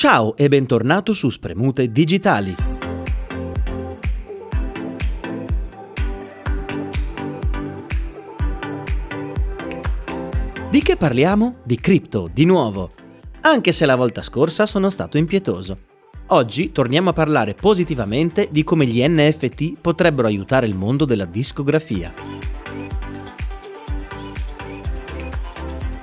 Ciao e bentornato su Spremute Digitali. Di che parliamo? Di cripto, di nuovo. Anche se la volta scorsa sono stato impietoso. Oggi torniamo a parlare positivamente di come gli NFT potrebbero aiutare il mondo della discografia.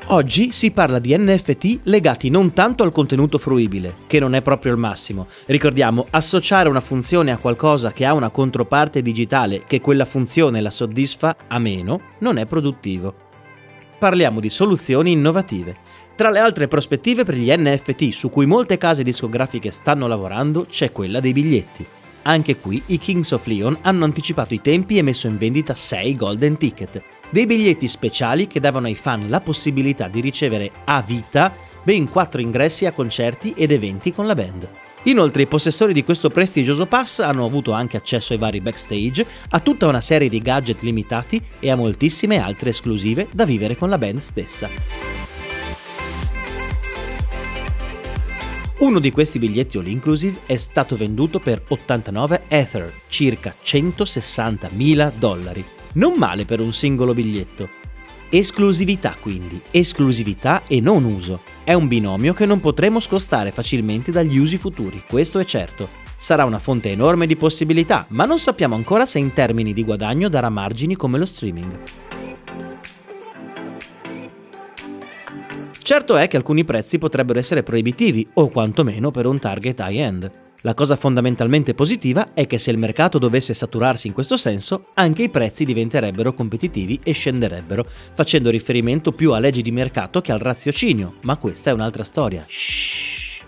Oggi si parla di NFT legati non tanto al contenuto fruibile, che non è proprio il massimo. Ricordiamo, associare una funzione a qualcosa che ha una controparte digitale che quella funzione la soddisfa a meno non è produttivo. Parliamo di soluzioni innovative. Tra le altre prospettive per gli NFT su cui molte case discografiche stanno lavorando c'è quella dei biglietti. Anche qui i Kings of Leon hanno anticipato i tempi e messo in vendita 6 golden ticket dei biglietti speciali che davano ai fan la possibilità di ricevere a vita ben 4 ingressi a concerti ed eventi con la band. Inoltre i possessori di questo prestigioso pass hanno avuto anche accesso ai vari backstage, a tutta una serie di gadget limitati e a moltissime altre esclusive da vivere con la band stessa. Uno di questi biglietti all inclusive è stato venduto per 89 Ether, circa 160.000 dollari, non male per un singolo biglietto. Esclusività quindi, esclusività e non uso. È un binomio che non potremo scostare facilmente dagli usi futuri, questo è certo. Sarà una fonte enorme di possibilità, ma non sappiamo ancora se in termini di guadagno darà margini come lo streaming. Certo è che alcuni prezzi potrebbero essere proibitivi, o quantomeno per un target high-end. La cosa fondamentalmente positiva è che se il mercato dovesse saturarsi in questo senso, anche i prezzi diventerebbero competitivi e scenderebbero, facendo riferimento più a leggi di mercato che al raziocinio, ma questa è un'altra storia. Shhh.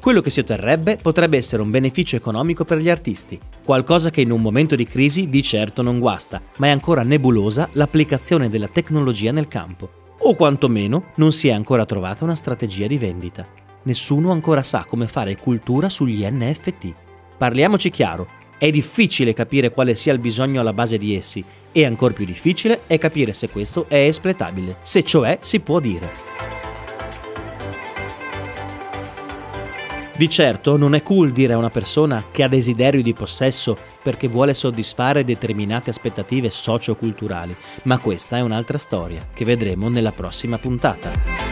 Quello che si otterrebbe potrebbe essere un beneficio economico per gli artisti, qualcosa che in un momento di crisi di certo non guasta, ma è ancora nebulosa l'applicazione della tecnologia nel campo, o quantomeno non si è ancora trovata una strategia di vendita nessuno ancora sa come fare cultura sugli NFT. Parliamoci chiaro, è difficile capire quale sia il bisogno alla base di essi e ancora più difficile è capire se questo è espletabile, se cioè si può dire. Di certo non è cool dire a una persona che ha desiderio di possesso perché vuole soddisfare determinate aspettative socio-culturali, ma questa è un'altra storia che vedremo nella prossima puntata.